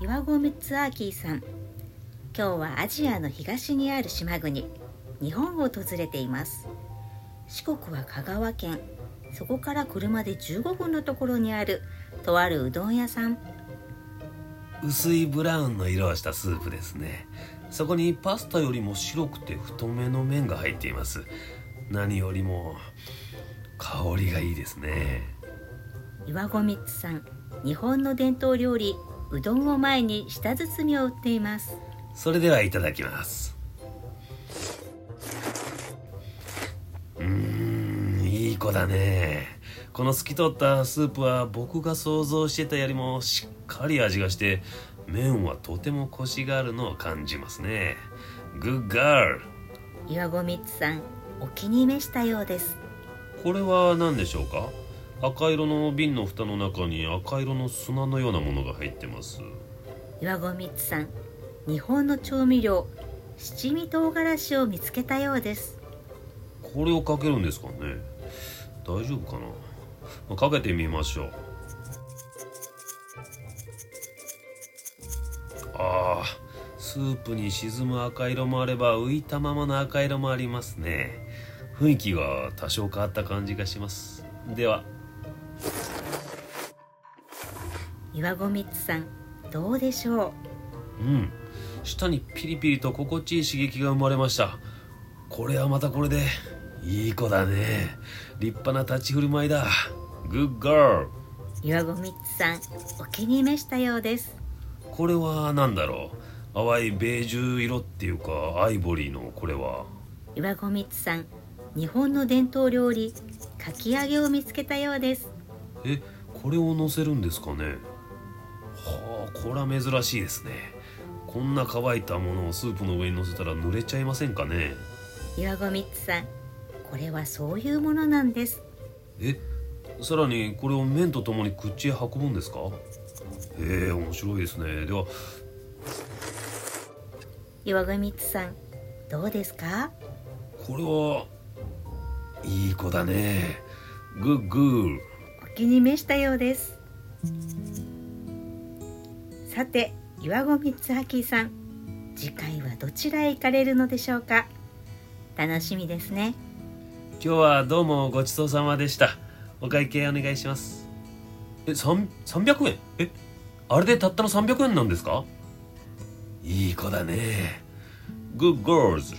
岩合光明さん。今日はアジアの東にある島国日本を訪れています。四国は香川県。そこから車で15分のところにあるとあるうどん屋さん。薄いブラウンの色をしたスープですね。そこにパスタよりも白くて太めの麺が入っています。何よりも香りがいいですね。岩子光さん日本の伝統料理うどんを前に舌包みを売っています。それではいただきます。うーんいい子だね。この透き通ったスープは僕が想像してたよりもしっかり味がして麺はとてもコシがあるのを感じますね。グッガール岩子光さんお気に召したようです。これは何でしょうか？赤色の瓶の蓋の中に赤色の砂のようなものが入ってます。岩子光さん日本の調味料七味唐辛子を見つけたようです。これをかけるんですかね。大丈夫かな。かけてみましょう。ああスープに沈む赤色もあれば浮いたままの赤色もありますね。雰囲気が多少変わった感じがします。では岩子光さんどうでしょう？うん。舌にピリピリと心地いい刺激が生まれました。これはまたこれでいい子だね。立派な立ち振る舞いだ。グッガール岩子光さんお気に召したようです。これは何だろう？淡いベージュ色っていうかアイボリーのこれは。岩子光さん日本の伝統料理かき揚げを見つけたようですえこれを乗せるんですかね？はあこれは珍しいですね。こんな乾いたものをスープの上に乗せたら濡れちゃいませんかね？岩子光さんこれはそういうものなんです。えさらにこれを麺とともに口へ運ぶんですか？ええ面白いですね。では。岩子光さんどうですか？これはいい子だね。グッグー。お気に召したようです。さて岩子光明さん次回はどちらへ行かれるのでしょうか？楽しみですね。今日はどうもごちそうさまでした。お会計お願いします。え三300円？えあれでたったの300円なんですか？いい子だね。Good girls